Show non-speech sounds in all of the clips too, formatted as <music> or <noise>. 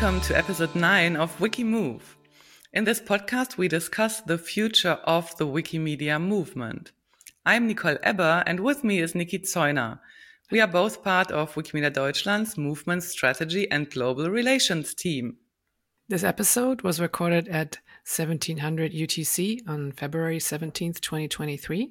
Welcome to episode 9 of Wikimove. In this podcast, we discuss the future of the Wikimedia movement. I'm Nicole Eber, and with me is Niki Zeuner. We are both part of Wikimedia Deutschland's movement strategy and global relations team. This episode was recorded at 1700 UTC on February 17th, 2023.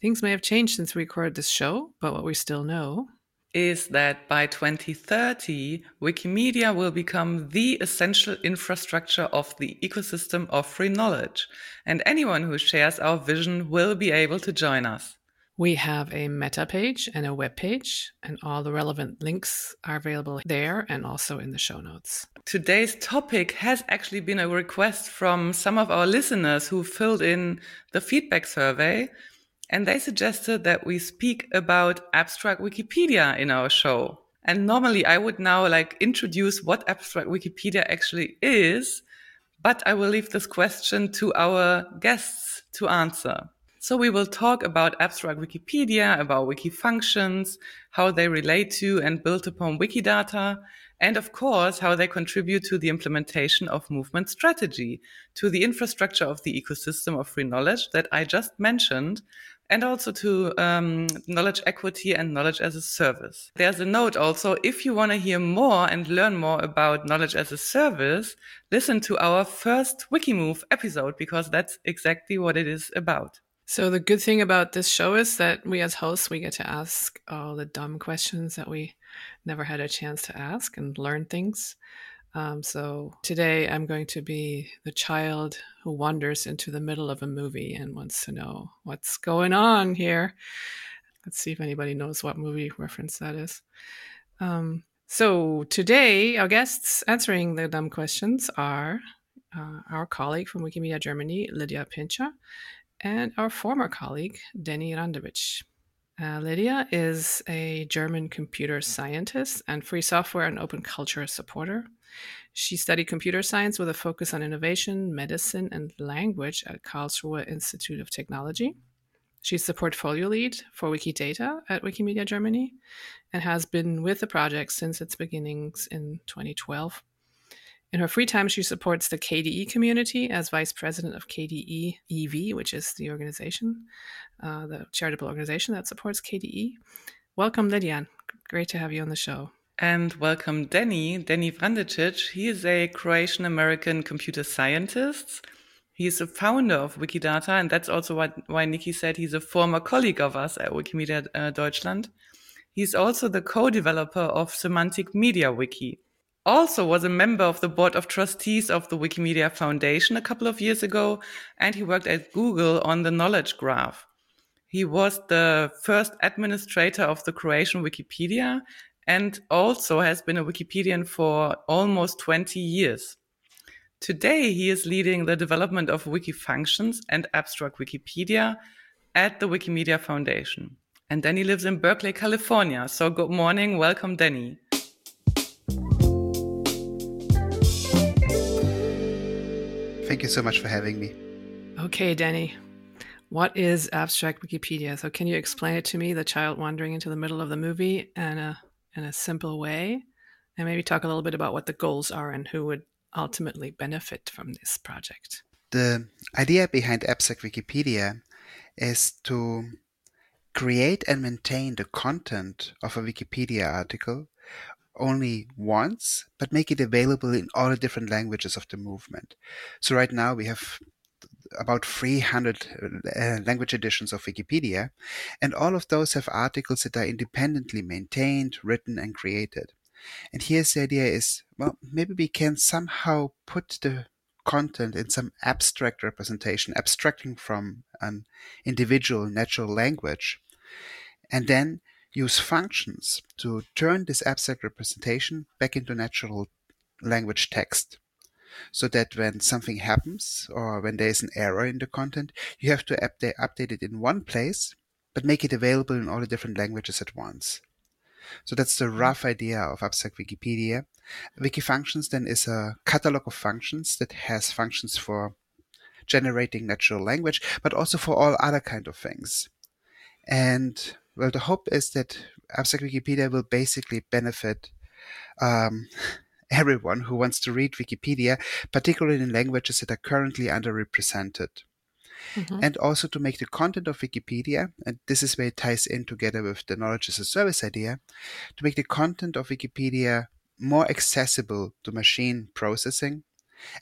Things may have changed since we recorded this show, but what we still know is that by 2030, Wikimedia will become the essential infrastructure of the ecosystem of free knowledge, and anyone who shares our vision will be able to join us. We have a meta page and a web page, and all the relevant links are available there and also in the show notes. Today's topic has actually been a request from some of our listeners who filled in the feedback survey and they suggested that we speak about abstract Wikipedia in our show. And normally I would now like introduce what abstract Wikipedia actually is, but I will leave this question to our guests to answer. So we will talk about abstract Wikipedia, about Wikifunctions, how they relate to and build upon Wikidata, and of course, how they contribute to the implementation of movement strategy, to the infrastructure of the ecosystem of free knowledge that I just mentioned, and also to um, knowledge equity and knowledge as a service. There's a note also, if you want to hear more and learn more about knowledge as a service, listen to our first Wikimove episode because that's exactly what it is about. So the good thing about this show is that we as hosts, we get to ask all the dumb questions that we never had a chance to ask and learn things. Um, so today I'm going to be the child who wanders into the middle of a movie and wants to know what's going on here. Let's see if anybody knows what movie reference that is. Um, so today, our guests answering the dumb questions are uh, our colleague from Wikimedia Germany, Lydia Pintscher, and our former colleague, Denny Vrandečić. Uh, Lydia is a German computer scientist and free software and open culture supporter. She studied computer science with a focus on innovation, medicine, and language at Karlsruhe Institute of Technology. She's the portfolio lead for Wikidata at Wikimedia Germany and has been with the project since its beginnings in 2012. In her free time, she supports the KDE community as vice president of KDE EV, which is the organization, uh, the charitable organization that supports KDE. Welcome, Lydia. Great to have you on the show and welcome Danny, Danny Vrandečić. He is a Croatian American computer scientist. He is the founder of Wikidata, and that's also why Nikki said he's a former colleague of us at Wikimedia uh, Deutschland. He's also the co-developer of Semantic MediaWiki. Also was a member of the board of trustees of the Wikimedia Foundation a couple of years ago, and he worked at Google on the knowledge graph. He was the first administrator of the Croatian Wikipedia and also has been a Wikipedian for almost 20 years. Today, he is leading the development of Wikifunctions and abstract Wikipedia at the Wikimedia Foundation. And Denny lives in Berkeley, California. So, good morning. Welcome, Danny. Thank you so much for having me. Okay, Danny. What is abstract Wikipedia? So, can you explain it to me, the child wandering into the middle of the movie, and uh, in a simple way and maybe talk a little bit about what the goals are and who would ultimately benefit from this project. The idea behind Abstract Wikipedia is to create and maintain the content of a Wikipedia article only once, but make it available in all the different languages of the movement. So right now we have about 300 uh, language editions of Wikipedia, and all of those have articles that are independently maintained, written, and created. And here's the idea is, well, maybe we can somehow put the content in some abstract representation, abstracting from an individual natural language, and then use functions to turn this abstract representation back into natural language text so that when something happens or when there is an error in the content, you have to update, update it in one place, but make it available in all the different languages at once. So that's the mm-hmm. rough idea of Abstract Wikipedia. Wikifunctions then is a catalog of functions that has functions for generating natural language, but also for all other kind of things. And well, the hope is that Abstract Wikipedia will basically benefit um, everyone who wants to read Wikipedia, particularly in languages that are currently underrepresented. Mm-hmm. And also to make the content of Wikipedia, and this is where it ties in together with the knowledge as a service idea, to make the content of Wikipedia more accessible to machine processing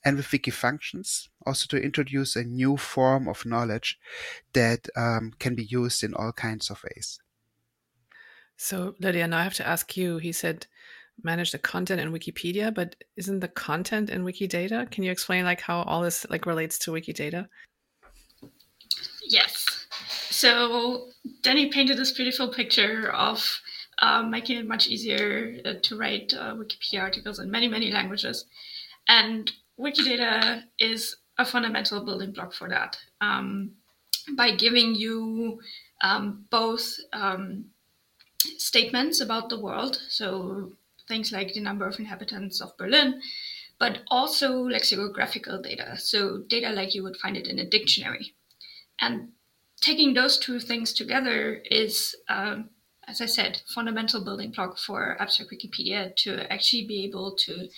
and with Wikifunctions also to introduce a new form of knowledge that um, can be used in all kinds of ways so lydia now i have to ask you he said manage the content in wikipedia but isn't the content in wikidata? Can you explain like how all this like relates to wikidata? Yes. So danny painted this beautiful picture of uh, making it much easier uh, to write uh, wikipedia articles in many many languages. And Wikidata is a fundamental building block for that. Um, by giving you um, both um, statements about the world, so things like the number of inhabitants of Berlin, but also lexicographical data, so data like you would find it in a dictionary. And taking those two things together is, um, as I said, fundamental building block for abstract Wikipedia to actually be able to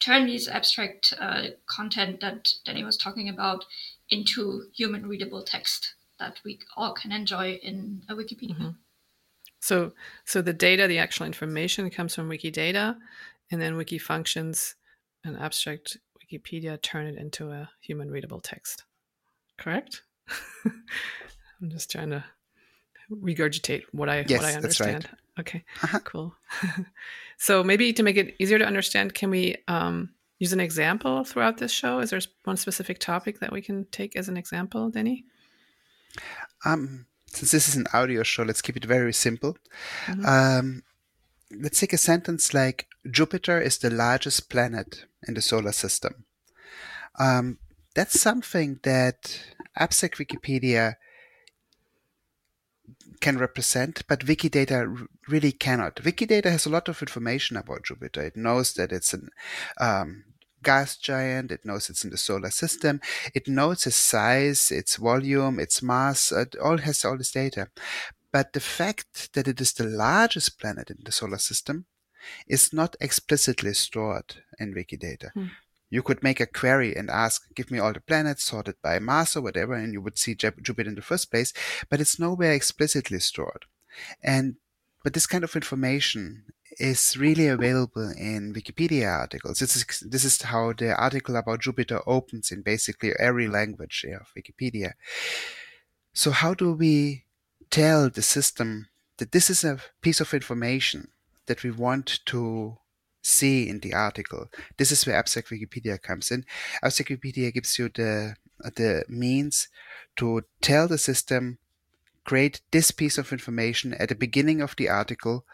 turn these abstract uh, content that Danny was talking about into human readable text that we all can enjoy in a Wikipedia. Mm-hmm. So, so the data, the actual information comes from Wikidata, and then Wiki functions and abstract Wikipedia turn it into a human readable text. Correct? <laughs> I'm just trying to regurgitate what I yes, what I understand. Right. Okay, uh-huh. cool. <laughs> so maybe to make it easier to understand, can we um, use an example throughout this show? Is there one specific topic that we can take as an example, Denny? Um, since this is an audio show, let's keep it very simple. Mm-hmm. Um, let's take a sentence like Jupiter is the largest planet in the solar system. Um, that's something that Abstract Wikipedia can represent, but Wikidata really cannot. Wikidata has a lot of information about Jupiter. It knows that it's an um, gas giant. It knows it's in the solar system. It knows its size, its volume, its mass. It all has all this data. But the fact that it is the largest planet in the solar system is not explicitly stored in Wikidata. Hmm you could make a query and ask, give me all the planets sorted by mass or whatever, and you would see Jupiter in the first place, but it's nowhere explicitly stored. And but this kind of information is really available in Wikipedia articles. This is this is how the article about Jupiter opens in basically every language of Wikipedia. So how do we tell the system that this is a piece of information that we want to see in the article. This is where Abstract Wikipedia comes in. Abstract Wikipedia gives you the the means to tell the system create this piece of information at the beginning of the article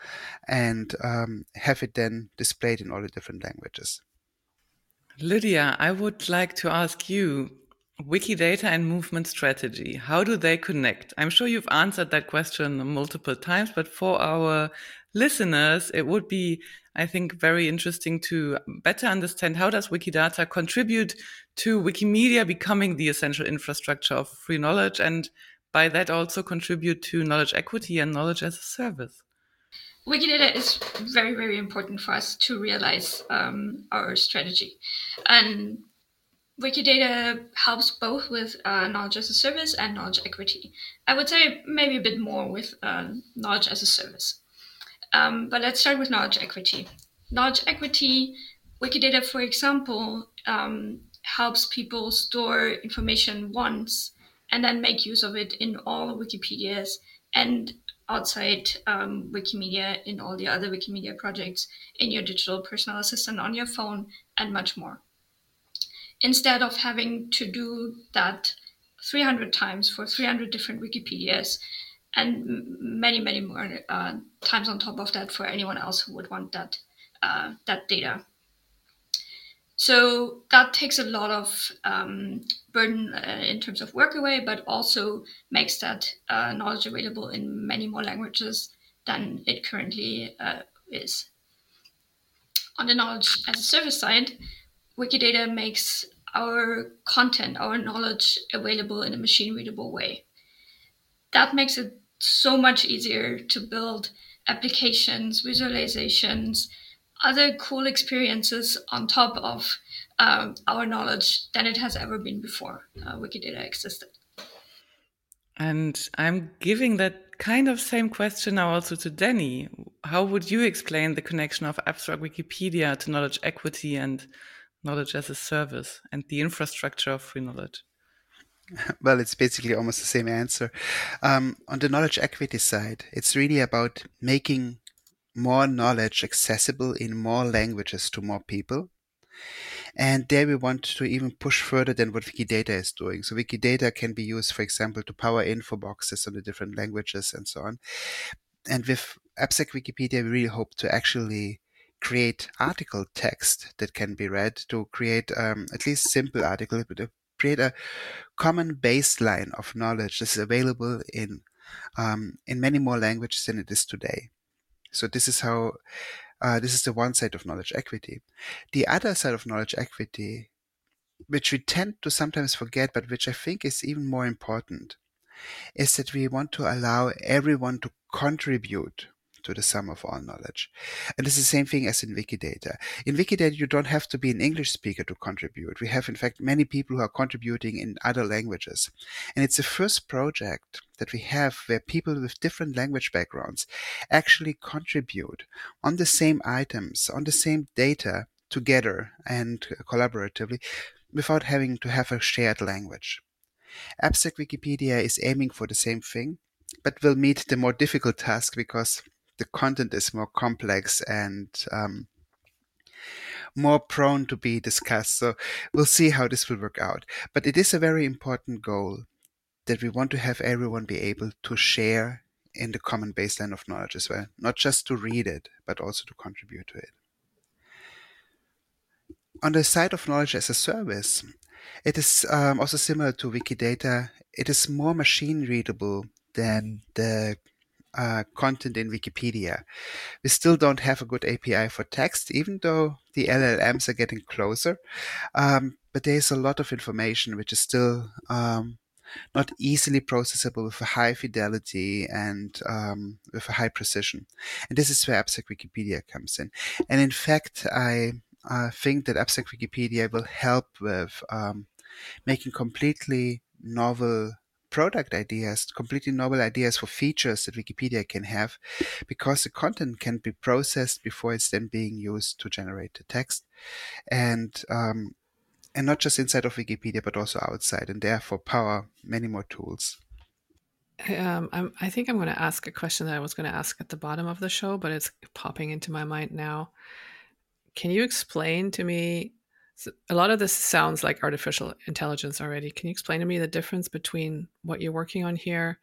and um, have it then displayed in all the different languages. Lydia, I would like to ask you Wikidata and movement strategy, how do they connect? I'm sure you've answered that question multiple times, but for our listeners, it would be, I think, very interesting to better understand how does Wikidata contribute to Wikimedia becoming the essential infrastructure of free knowledge and by that also contribute to knowledge equity and knowledge as a service? Wikidata is very, very important for us to realize um, our strategy. And Wikidata helps both with uh, knowledge as a service and knowledge equity. I would say maybe a bit more with uh, knowledge as a service. Um, but let's start with knowledge equity. Knowledge equity, Wikidata, for example, um, helps people store information once and then make use of it in all Wikipedias and outside um, Wikimedia in all the other Wikimedia projects, in your digital personal assistant on your phone, and much more. Instead of having to do that 300 times for 300 different Wikipedias, and many, many more uh, times on top of that for anyone else who would want that uh, that data. So that takes a lot of um, burden uh, in terms of work away, but also makes that uh, knowledge available in many more languages than it currently uh, is. On the knowledge as a service side, Wikidata makes our content, our knowledge available in a machine readable way. That makes it so much easier to build applications, visualizations, other cool experiences on top of um, our knowledge than it has ever been before uh, Wikidata existed. And I'm giving that kind of same question now also to Danny. How would you explain the connection of abstract Wikipedia to knowledge equity and knowledge as a service and the infrastructure of free knowledge? <laughs> Well, it's basically almost the same answer. Um, on the knowledge equity side, it's really about making more knowledge accessible in more languages to more people. And there we want to even push further than what Wikidata is doing. So Wikidata can be used, for example, to power info boxes on the different languages and so on. And with Abstract Wikipedia, we really hope to actually create article text that can be read to create um, at least simple article, but to create a common baseline of knowledge that is available in um, in many more languages than it is today. So this is how uh, this is the one side of knowledge equity. The other side of knowledge equity, which we tend to sometimes forget, but which I think is even more important, is that we want to allow everyone to contribute to the sum of all knowledge. And it's the same thing as in Wikidata. In Wikidata, you don't have to be an English speaker to contribute. We have, in fact, many people who are contributing in other languages. And it's the first project that we have where people with different language backgrounds actually contribute on the same items, on the same data together and collaboratively without having to have a shared language. Abstract Wikipedia is aiming for the same thing, but will meet the more difficult task because the content is more complex and um, more prone to be discussed. So we'll see how this will work out. But it is a very important goal that we want to have everyone be able to share in the common baseline of knowledge as well, not just to read it, but also to contribute to it. On the side of knowledge as a service, it is um, also similar to Wikidata. It is more machine readable than the uh, content in Wikipedia. We still don't have a good API for text, even though the LLMs are getting closer. Um, but there's a lot of information which is still um, not easily processable with a high fidelity and um, with a high precision. And this is where Abstract Wikipedia comes in. And in fact, I uh, think that Abstract Wikipedia will help with um, making completely novel product ideas, completely novel ideas for features that Wikipedia can have, because the content can be processed before it's then being used to generate the text, and um, and not just inside of Wikipedia but also outside, and therefore power many more tools. Um, i think I'm going to ask a question that I was going to ask at the bottom of the show, but it's popping into my mind now. Can you explain to me so a lot of this sounds like artificial intelligence already. Can you explain to me the difference between what you're working on here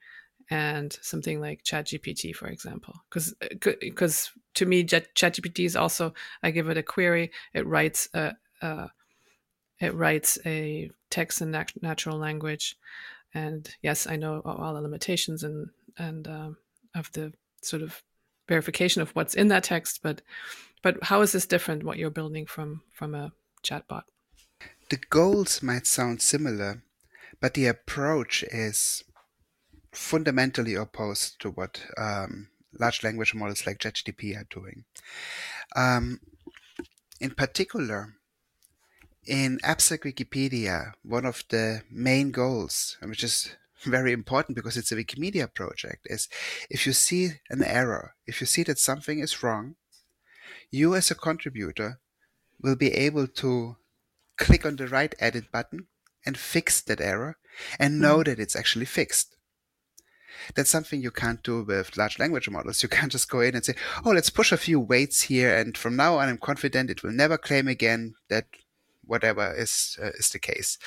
and something like ChatGPT, for example? Because because uh, to me, ChatGPT is also I give it a query, it writes a, a it writes a text in nat- natural language, and yes, I know all the limitations and and um, of the sort of verification of what's in that text, but but how is this different? What you're building from from a chatbot. The goals might sound similar, but the approach is fundamentally opposed to what um, large language models like ChatGPT are doing. Um, in particular, in Abstract Wikipedia, one of the main goals, which is very important because it's a Wikimedia project, is if you see an error, if you see that something is wrong, you as a contributor will be able to click on the right edit button and fix that error and know mm-hmm. that it's actually fixed. That's something you can't do with large language models. You can't just go in and say, oh, let's push a few weights here. And from now on, I'm confident it will never claim again that whatever is, uh, is the case.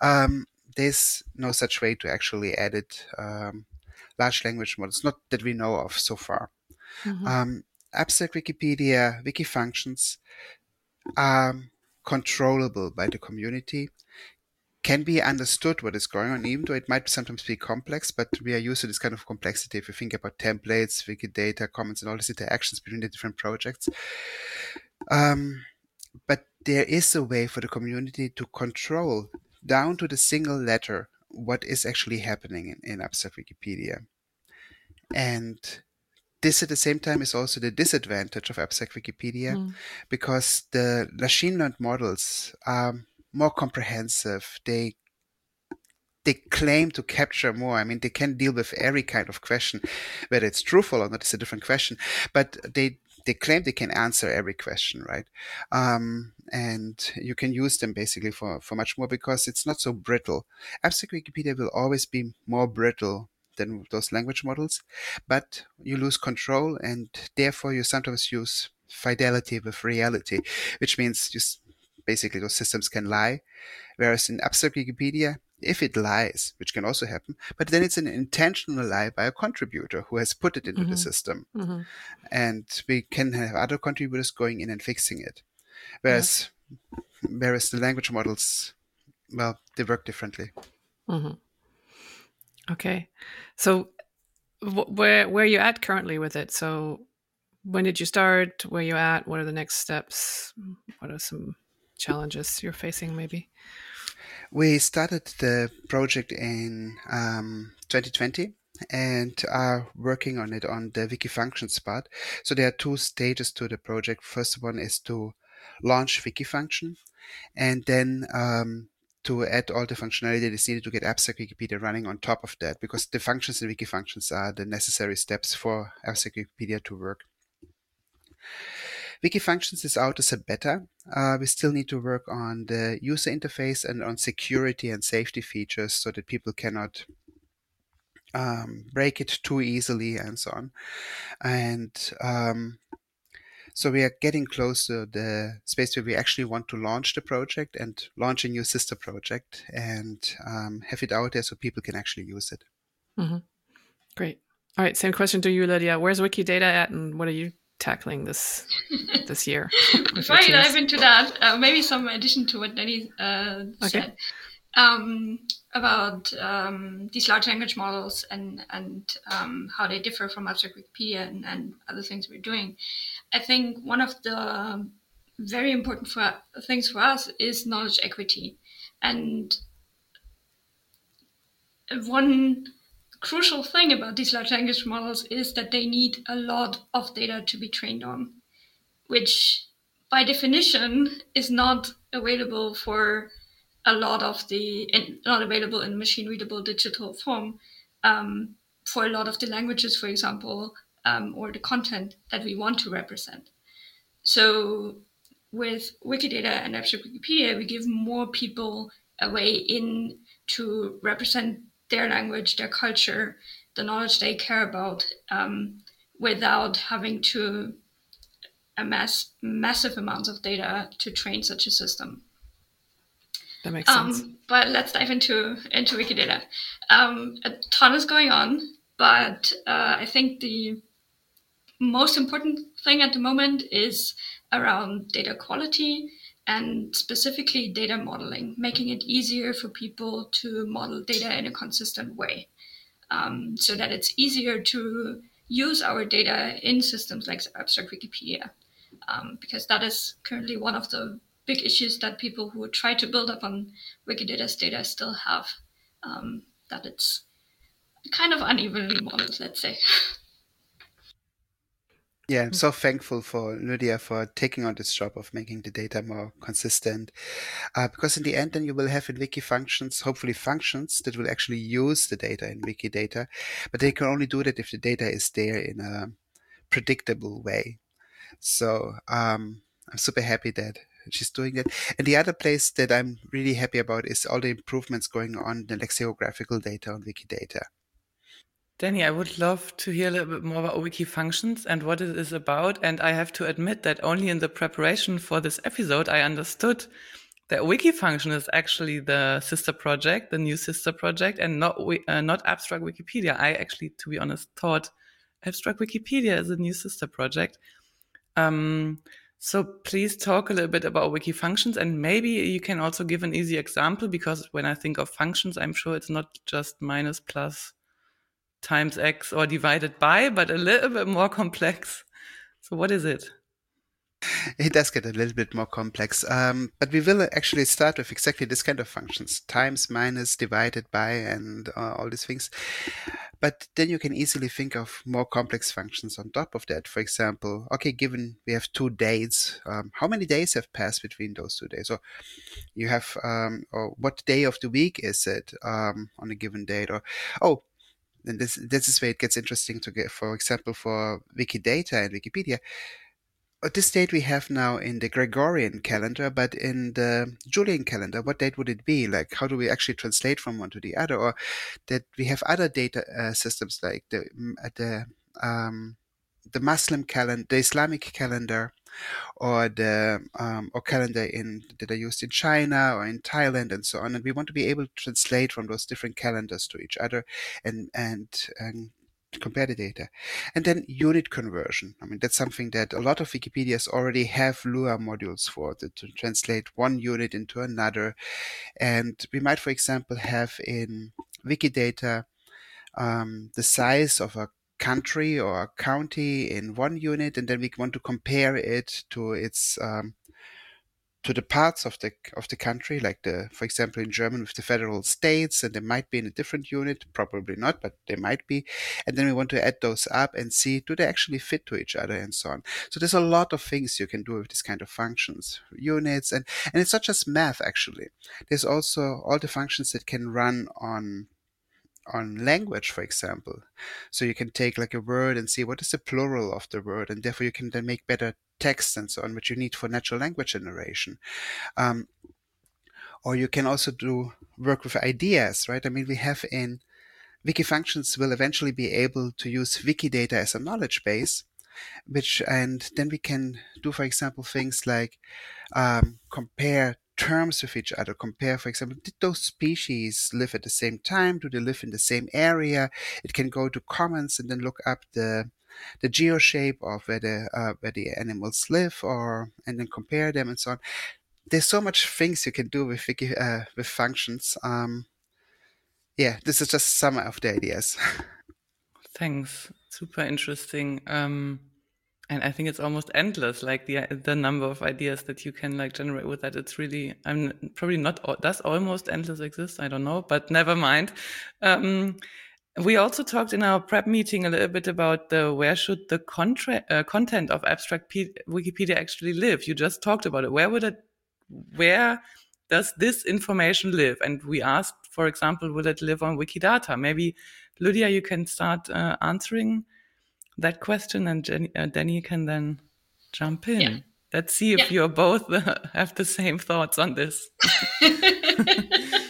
Um, there's no such way to actually edit um, large language models, not that we know of so far. Mm-hmm. Um, Abstract Wikipedia, Wikifunctions are controllable by the community, can be understood what is going on, even though it might sometimes be complex, but we are used to this kind of complexity if we think about templates, Wikidata, Commons, and all these interactions between the different projects. Um, but there is a way for the community to control down to the single letter what is actually happening in, in Abstract Wikipedia. And this at the same time is also the disadvantage of abstract Wikipedia mm. because the machine learned models are more comprehensive. They they claim to capture more. I mean, they can deal with every kind of question, whether it's truthful or not is a different question. But they they claim they can answer every question, right? Um, and you can use them basically for, for much more because it's not so brittle. Abstract Wikipedia will always be more brittle than those language models, but you lose control and therefore you sometimes use fidelity with reality, which means just basically those systems can lie. Whereas in abstract Wikipedia, if it lies, which can also happen, but then it's an intentional lie by a contributor who has put it into mm-hmm. the system. Mm-hmm. And we can have other contributors going in and fixing it. Whereas, yeah. whereas the language models, well, they work differently. Mm-hmm. Okay, so where where are you at currently with it? So when did you start? Where you at? What are the next steps? What are some challenges you're facing, maybe? We started the project in um, 2020 and are working on it on the Wikifunctions part. So there are two stages to the project. First one is to launch Wikifunction and then um, to add all the functionality that is needed to get Abstract Wikipedia running on top of that, because the functions in Wikifunctions are the necessary steps for Abstract Wikipedia to work. Wikifunctions is out as a beta. Uh, we still need to work on the user interface and on security and safety features so that people cannot um, break it too easily and so on. And um, so we are getting close to the space where we actually want to launch the project and launch a new sister project and um, have it out there so people can actually use it. Mm-hmm. Great. All right. Same question to you, Lydia. Where's Wikidata at, and what are you tackling this <laughs> this year? Before <laughs> I dive into that, uh, maybe some addition to what Danny uh, okay. said um, about um, these large language models and and um, how they differ from abstract Wikipedia and, and other things we're doing. I think one of the very important for, things for us is knowledge equity. And one crucial thing about these large language models is that they need a lot of data to be trained on, which by definition is not available for a lot of the, not available in machine readable digital form um, for a lot of the languages, for example, um, or the content that we want to represent. So with Wikidata and Abstract Wikipedia, we give more people a way in to represent their language, their culture, the knowledge they care about, um, without having to amass massive amounts of data to train such a system. That makes sense. Um, but let's dive into into Wikidata. Um, a ton is going on, but uh, I think the most important thing at the moment is around data quality and specifically data modeling, making it easier for people to model data in a consistent way um, so that it's easier to use our data in systems like Abstract Wikipedia. Um, because that is currently one of the big issues that people who try to build up on Wikidata's data still have, um, that it's kind of unevenly modeled, let's say. <laughs> Yeah, I'm so thankful for Lydia for taking on this job of making the data more consistent. Uh, because in the end, then you will have in Wikifunctions, hopefully functions that will actually use the data in Wikidata, but they can only do that if the data is there in a predictable way. So um, I'm super happy that she's doing that. And the other place that I'm really happy about is all the improvements going on in the lexicographical data on Wikidata. Danny, I would love to hear a little bit more about Wikifunctions and what it is about. And I have to admit that only in the preparation for this episode, I understood that Wikifunction is actually the sister project, the new sister project, and not uh, not Abstract Wikipedia. I actually, to be honest, thought Abstract Wikipedia is a new sister project. Um, so please talk a little bit about Wikifunctions, and maybe you can also give an easy example because when I think of functions, I'm sure it's not just minus plus times x or divided by, but a little bit more complex. So what is it? it does get a little bit more complex. Um, but we will actually start with exactly this kind of functions times, minus, divided by, and uh, all these things. But then you can easily think of more complex functions on top of that. For example, okay, given we have two dates, um, how many days have passed between those two days? Or you have, um, or what day of the week is it um, on a given date? Or, oh, and this this is where it gets interesting to get, for example, for Wikidata and Wikipedia at this date we have now in the Gregorian calendar, but in the Julian calendar, what date would it be? Like, how do we actually translate from one to the other? Or that we have other data uh, systems like the the um, the Muslim calendar, the Islamic calendar, or the um, or calendar in that are used in China or in Thailand and so on. And we want to be able to translate from those different calendars to each other and and, and compare the data. And then unit conversion. I mean, that's something that a lot of Wikipedias already have Lua modules for to, to translate one unit into another. And we might, for example, have in Wikidata um, the size of a country or a county in one unit, and then we want to compare it to its um, to the parts of the of the country, like the, for example, in German with the federal states, and they might be in a different unit, probably not, but they might be. And then we want to add those up and see do they actually fit to each other and so on. So there's a lot of things you can do with this kind of functions, units, and and it's not just math actually. There's also all the functions that can run on on language, for example. So you can take like a word and see what is the plural of the word, and therefore you can then make better text and so on, which you need for natural language generation. Um, or you can also do work with ideas, right? I mean, we have in Wiki Wikifunctions will eventually be able to use Wikidata as a knowledge base, which and then we can do, for example, things like um, compare terms with each other. Compare, for example, did those species live at the same time? Do they live in the same area? It can go to Commons and then look up the the geoshape of where the uh, where the animals live, or and then compare them and so on. There's so much things you can do with uh, with functions. Um, yeah, this is just some of the ideas. <laughs> Thanks, super interesting. Um, and I think it's almost endless, like the the number of ideas that you can like generate with that. It's really, I'm probably not. Does almost endless exist? I don't know, but never mind. Um, we also talked in our prep meeting a little bit about the where should the uh, content of abstract P- Wikipedia actually live. You just talked about it. Where would it? Where does this information live? And we asked, for example, will it live on Wikidata? Maybe Lydia, you can start uh, answering that question, and Jenny, uh, Danny can then jump in. Yeah. Let's see if yeah. you both have the same thoughts on this. <laughs>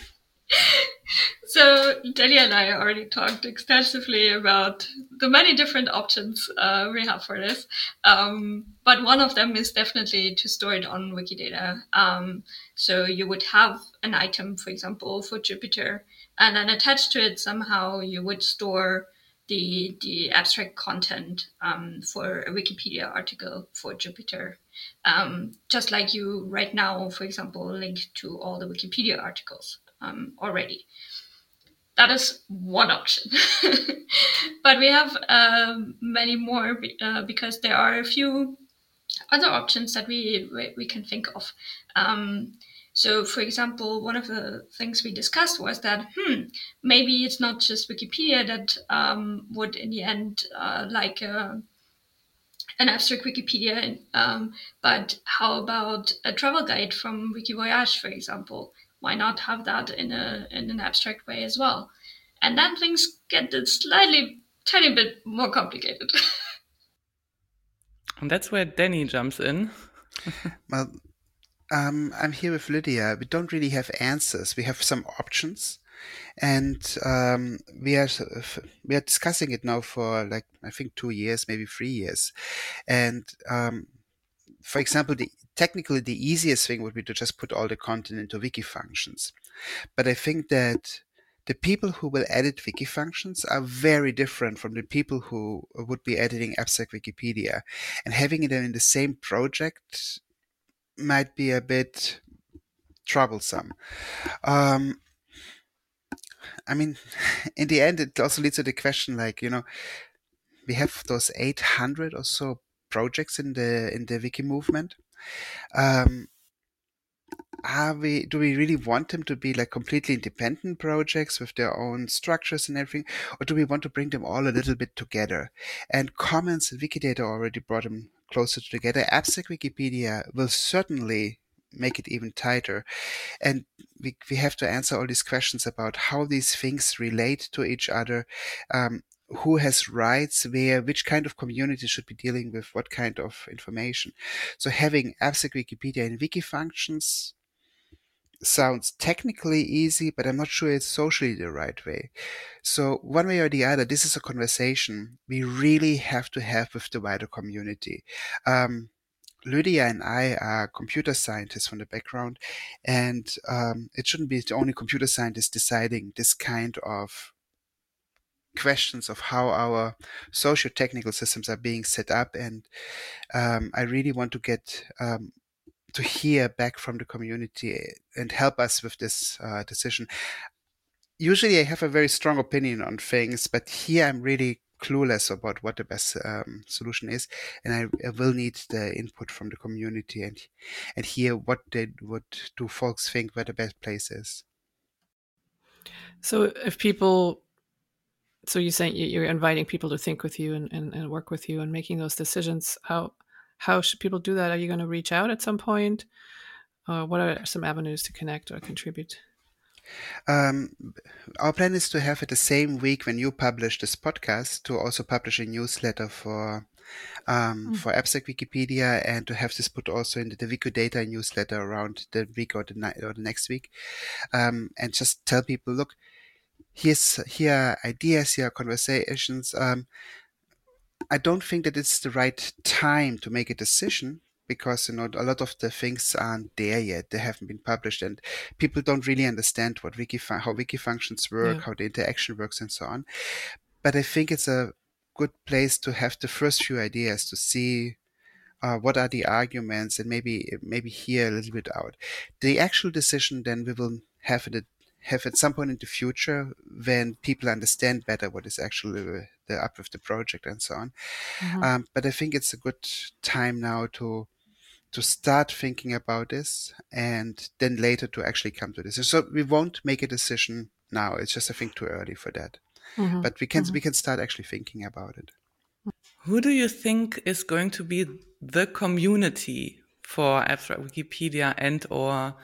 So Danny and I already talked extensively about the many different options uh, we have for this. Um, but one of them is definitely to store it on Wikidata. Um, so you would have an item, for example, for Jupiter, and then attached to it somehow you would store the the abstract content um, for a Wikipedia article for Jupiter. Um, just like you right now, for example, link to all the Wikipedia articles um, already. That is one option. <laughs> but we have um, many more uh, because there are a few other options that we, we, we can think of. So, for example, one of the things we discussed was that, hmm, maybe it's not just Wikipedia that um, would, in the end, uh, like uh, an abstract Wikipedia, um, but how about a travel guide from Wikivoyage, for example? why not have that in a in an abstract way as well? And then things get a slightly tiny bit more complicated. <laughs> and that's where Danny jumps in. well, um, I'm here with Lydia. We don't really have answers. We have some options, and um, we are we are discussing it now for like I think two years, maybe three years, and um, for example, the technically the easiest thing would be to just put all the content into Wikifunctions. But I think that the people who will edit Wikifunctions are very different from the people who would be editing abstract Wikipedia. And having them in the same project might be a bit troublesome. Um, I mean, <laughs> in the end, it also leads to the question like, you know, we have those 800 or so projects in the in the wiki movement. Um, are we do we really want them to be like completely independent projects with their own structures and everything or do we want to bring them all a little bit together and commons and wikidata already brought them closer together. Abstract wikipedia will certainly make it even tighter. And we, we have to answer all these questions about how these things relate to each other. Um, who has rights where, which kind of community should be dealing with what kind of information. So having abstract Wikipedia in Wikifunctions sounds technically easy, but I'm not sure it's socially the right way. So one way or the other, this is a conversation we really have to have with the wider community. Um, Lydia and I are computer scientists from the background, and um, it shouldn't be the only computer scientists deciding this kind of questions of how our socio-technical systems are being set up and um, i really want to get um, to hear back from the community and help us with this uh, decision. Usually i have a very strong opinion on things but here i'm really clueless about what the best um, solution is and I, I, will need the input from the community and and hear what they what do folks think where the best place is. So if people so you're saying you're inviting people to think with you and, and, and work with you and making those decisions how how should people do that are you going to reach out at some point uh, what are some avenues to connect or contribute um, our plan is to have it the same week when you publish this podcast to also publish a newsletter for um, mm. for abstract Wikipedia and to have this put also in the, the Wikidata newsletter around the week or the, night or the next week um, and just tell people look here's here are ideas, here are conversations. Um, I don't think that it's the right time to make a decision because you know a lot of the things aren't there yet. They haven't been published, and people don't really understand what wiki how Wikifunctions work, yeah. how the interaction works, and so on. But I think it's a good place to have the first few ideas to see uh, what are the arguments and maybe maybe hear a little bit out. The actual decision then we will have it have at some point in the future when people understand better what is actually up with the project and so on. Mm-hmm. Um, but I think it's a good time now to to start thinking about this and then later to actually come to this. So we won't make a decision now. It's just I think too early for that. Mm-hmm. But we can mm-hmm. we can start actually thinking about it. Who do you think is going to be the community for abstract Wikipedia and or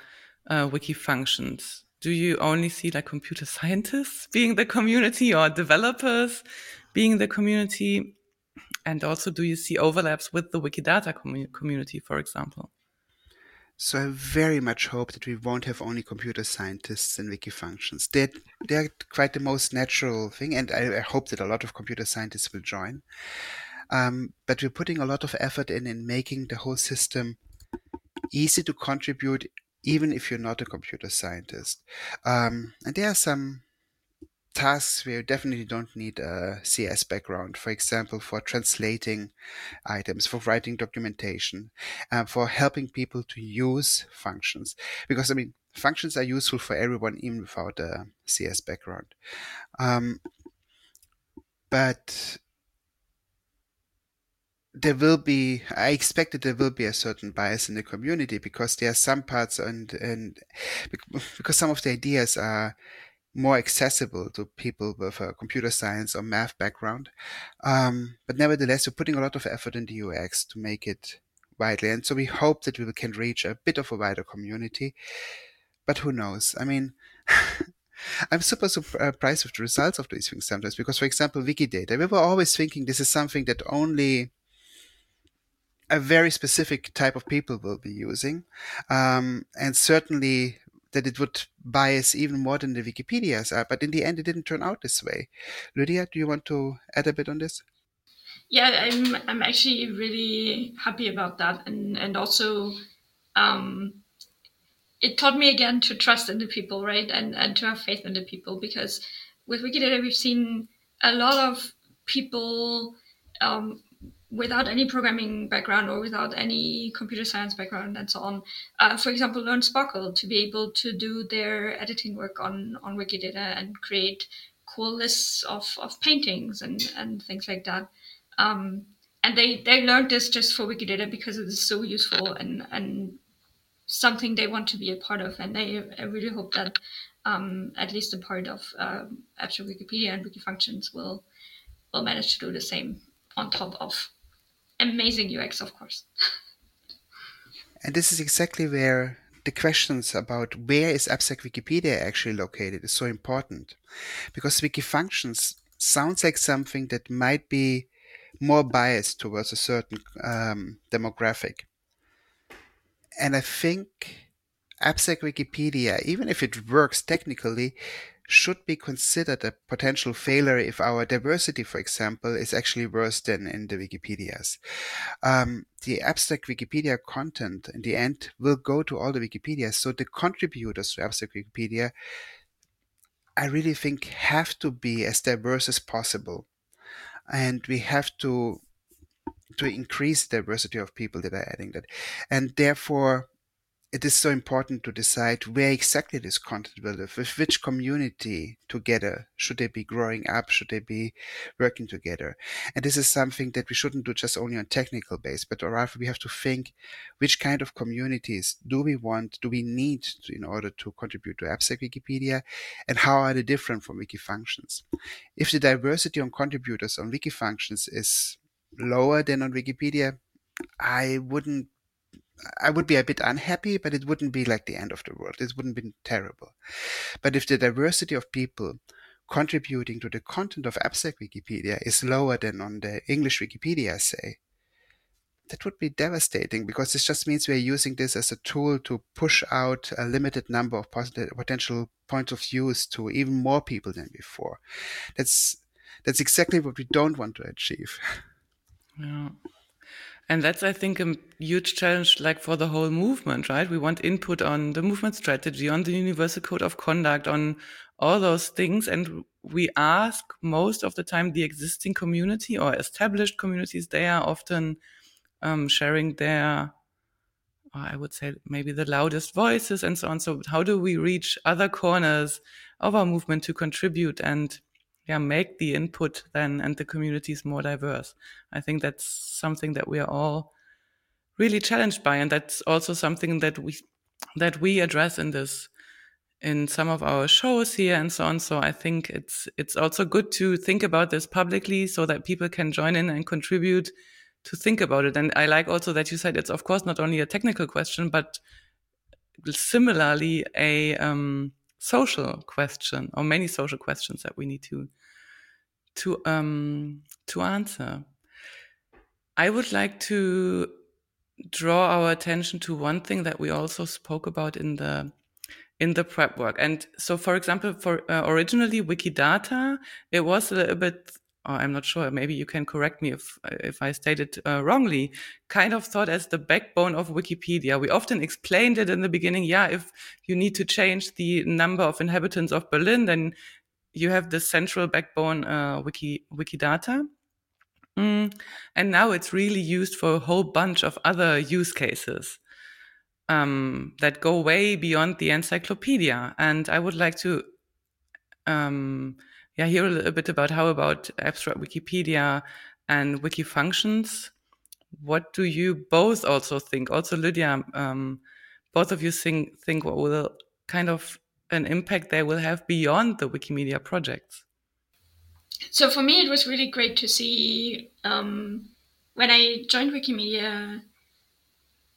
uh, Wikifunctions? Do you only see like computer scientists being the community or developers being the community? And also, do you see overlaps with the Wikidata com community, for example? So I very much hope that we won't have only computer scientists in Wikifunctions. They're, they're quite the most natural thing, and I, I hope that a lot of computer scientists will join. Um, but we're putting a lot of effort in in making the whole system easy to contribute even if you're not a computer scientist. Um, and there are some tasks where you definitely don't need a CS background, for example, for translating items, for writing documentation, uh, for helping people to use functions. Because, I mean, functions are useful for everyone, even without a CS background. Um, but there will be i expect that there will be a certain bias in the community because there are some parts and and because some of the ideas are more accessible to people with a computer science or math background. Um, but nevertheless we're putting a lot of effort in the ux to make it widely. And so we hope that we can reach a bit of a wider community. But who knows? I mean <laughs> I'm super surprised with the results of these things sometimes because, for example, Wikidata, we were always thinking this is something that only a very specific type of people will be using, um, and certainly that it would bias even more than the Wikipedia's are. But in the end, it didn't turn out this way. Lydia, do you want to add a bit on this? Yeah, I'm I'm actually really happy about that, and and also. Um, it taught me again to trust in the people, right, and and to have faith in the people because with Wikidata we've seen a lot of people um, without any programming background or without any computer science background and so on, uh, for example, learn SPARQL to be able to do their editing work on, on Wikidata and create cool lists of, of paintings and, and things like that. Um, and they they learned this just for Wikidata because it is so useful and and something they want to be a part of, and they I really hope that um, at least a part of um, Abstract Wikipedia and Wikifunctions will will manage to do the same on top of amazing UX, of course. <laughs> and this is exactly where the questions about where is Abstract Wikipedia actually located is so important, because Wikifunctions sounds like something that might be more biased towards a certain um, demographic. And I think Abstract Wikipedia, even if it works technically, should be considered a potential failure if our diversity, for example, is actually worse than in the Wikipedias. Um, the abstract Wikipedia content in the end will go to all the Wikipedias. So the contributors to abstract Wikipedia, I really think have to be as diverse as possible. And we have to to increase diversity of people that are adding that. And therefore, it is so important to decide where exactly this content will live, with which community together. Should they be growing up? Should they be working together? And this is something that we shouldn't do just only on technical base, but rather we have to think which kind of communities do we want, do we need to, in order to contribute to Abstract Wikipedia, and how are they different from Wikifunctions? If the diversity on contributors on Wikifunctions is lower than on Wikipedia, I wouldn't I would be a bit unhappy, but it wouldn't be like the end of the world. It wouldn't be terrible. But if the diversity of people contributing to the content of abstract Wikipedia is lower than on the English Wikipedia, say, that would be devastating because this just means we're using this as a tool to push out a limited number of potential points of views to even more people than before. That's that's exactly what we don't want to achieve. Yeah. And that's, I think, a huge challenge, like for the whole movement, right? We want input on the movement strategy, on the universal code of conduct, on all those things. And we ask most of the time the existing community or established communities, they are often um, sharing their, I would say, maybe the loudest voices and so on. So how do we reach other corners of our movement to contribute and yeah make the input then and the communities more diverse. I think that's something that we are all really challenged by and that's also something that we that we address in this in some of our shows here and so on. So i think it's it's also good to think about this publicly so that people can join in and contribute to think about it. And i like also that you said it's of course not only a technical question but similarly a um, social question or many social questions that we need to to um, to answer. I would like to draw our attention to one thing that we also spoke about in the in the prep work. And so, for example, for uh, originally Wikidata, it was a little bit. Oh, I'm not sure. Maybe you can correct me if if I stated uh, wrongly. Kind of thought as the backbone of Wikipedia. We often explained it in the beginning. Yeah, if you need to change the number of inhabitants of Berlin, then you have the central backbone uh, wiki wikidata mm. and now it's really used for a whole bunch of other use cases um, that go way beyond the encyclopedia and i would like to um, yeah hear a little bit about how about abstract wikipedia and Wikifunctions what do you both also think also lydia um, both of you think think what will kind of an impact they will have beyond the Wikimedia projects? So for me, it was really great to see um, when I joined Wikimedia.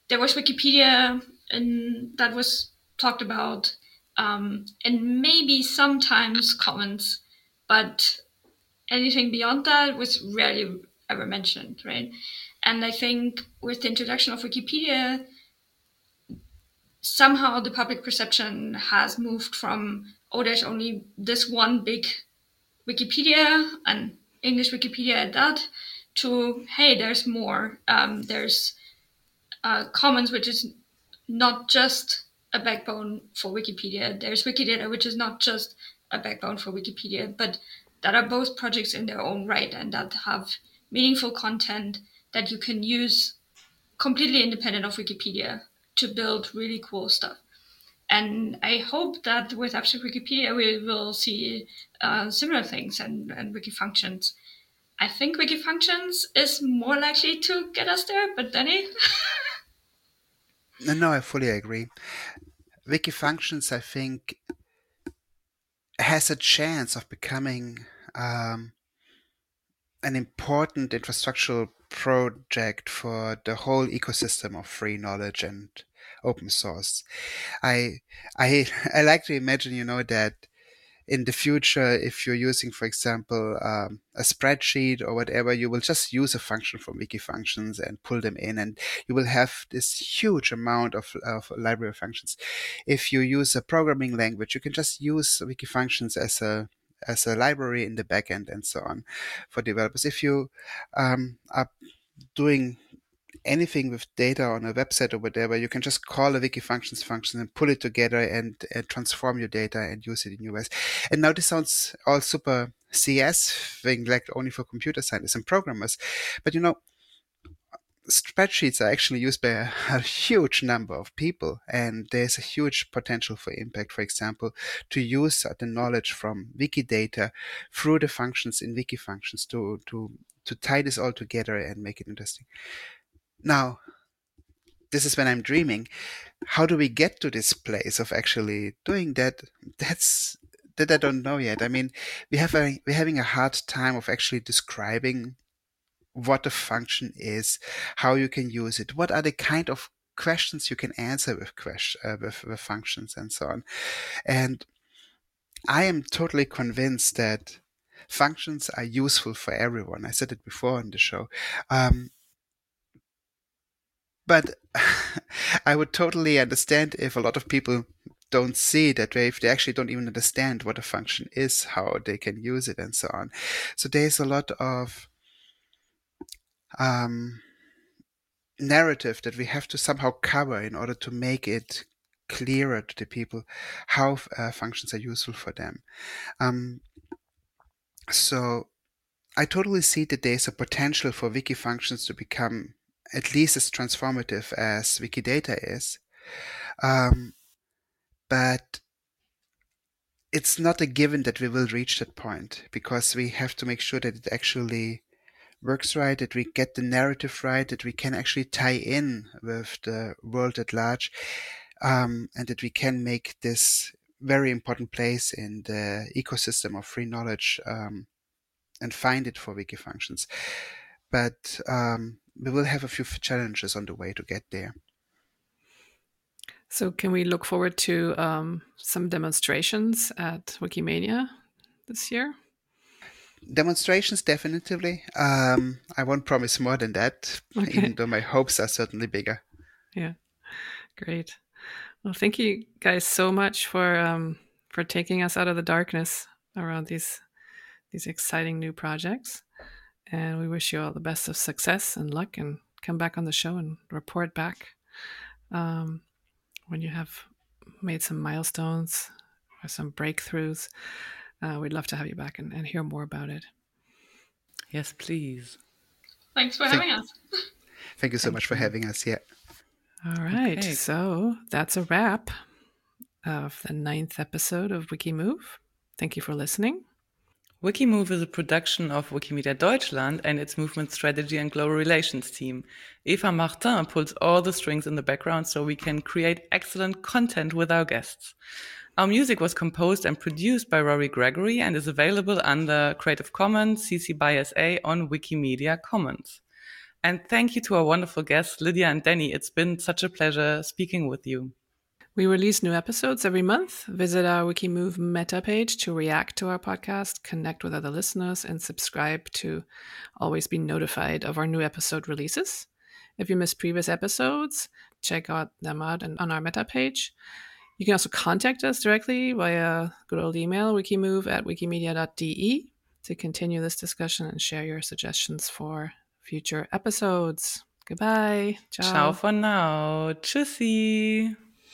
There was Wikipedia, and that was talked about, um, and maybe sometimes Commons, but anything beyond that was rarely ever mentioned, right? And I think with the introduction of Wikipedia, somehow the public perception has moved from oh there's only this one big wikipedia and english wikipedia at that to hey there's more um, there's uh, commons which is not just a backbone for wikipedia there's wikidata which is not just a backbone for wikipedia but that are both projects in their own right and that have meaningful content that you can use completely independent of wikipedia to build really cool stuff. And I hope that with Abstract Wikipedia, we will see uh, similar things and, and Wikifunctions. I think Wikifunctions is more likely to get us there, but Denny? <laughs> no, I fully agree. Wikifunctions, I think, has a chance of becoming um, an important infrastructural project for the whole ecosystem of free knowledge and open source. I I <laughs> I like to imagine, you know, that in the future, if you're using, for example, um, a spreadsheet or whatever, you will just use a function from Wikifunctions and pull them in, and you will have this huge amount of, of library functions. If you use a programming language, you can just use Wikifunctions as a as a library in the backend and so on for developers. If you um, are doing anything with data on a website or whatever, you can just call a Wikifunctions function and pull it together and, and transform your data and use it in ways. And now this sounds all super CS thing, like only for computer scientists and programmers. But you know, spreadsheets are actually used by a, <laughs> a, huge number of people and there's a huge potential for impact for example to use the knowledge from wikidata through the functions in wikifunctions to to to tie this all together and make it interesting now this is when i'm dreaming how do we get to this place of actually doing that that's that i don't know yet i mean we have a we're having a hard time of actually describing what a function is, how you can use it, what are the kind of questions you can answer with question uh, with, with functions and so on. And I am totally convinced that functions are useful for everyone. I said it before in the show. Um, but <laughs> I would totally understand if a lot of people don't see that way, if they actually don't even understand what a function is, how they can use it, and so on. So there's a lot of um, narrative that we have to somehow cover in order to make it clearer to the people how uh, functions are useful for them. Um, so I totally see that there's a potential for Wikifunctions to become at least as transformative as Wikidata is. Um, but it's not a given that we will reach that point because we have to make sure that it actually works right, that we get the narrative right, that we can actually tie in with the world at large, um, and that we can make this very important place in the ecosystem of free knowledge um, and find it for Wikifunctions. But um, we will have a few challenges on the way to get there. So, can we look forward to um, some demonstrations at Wikimania this year? demonstrations definitively um, i won't promise more than that okay. even though my hopes are certainly bigger yeah great well thank you guys so much for um, for taking us out of the darkness around these these exciting new projects and we wish you all the best of success and luck and come back on the show and report back um, when you have made some milestones or some breakthroughs uh, we'd love to have you back and, and hear more about it. Yes, please. Thanks for having us. Thank you so Thank much for having us. Yeah. All right. Okay. So that's a wrap of the ninth episode of Wikimove. Thank you for listening. Wikimove is a production of Wikimedia Deutschland and its movement strategy and global relations team. Eva Martin pulls all the strings in the background so we can create excellent content with our guests. Our music was composed and produced by Rory Gregory and is available under Creative Commons CC by SA on Wikimedia Commons. And thank you to our wonderful guests, Lydia and Denny. It's been such a pleasure speaking with you. We release new episodes every month. Visit our Wikimove meta page to react to our podcast, connect with other listeners, and subscribe to always be notified of our new episode releases. If you missed previous episodes, check out them out on our meta page. You can also contact us directly via good old email, wikimove at wikimedia.de to continue this discussion and share your suggestions for future episodes. Goodbye. Ciao. Ciao for now. Tschüssi.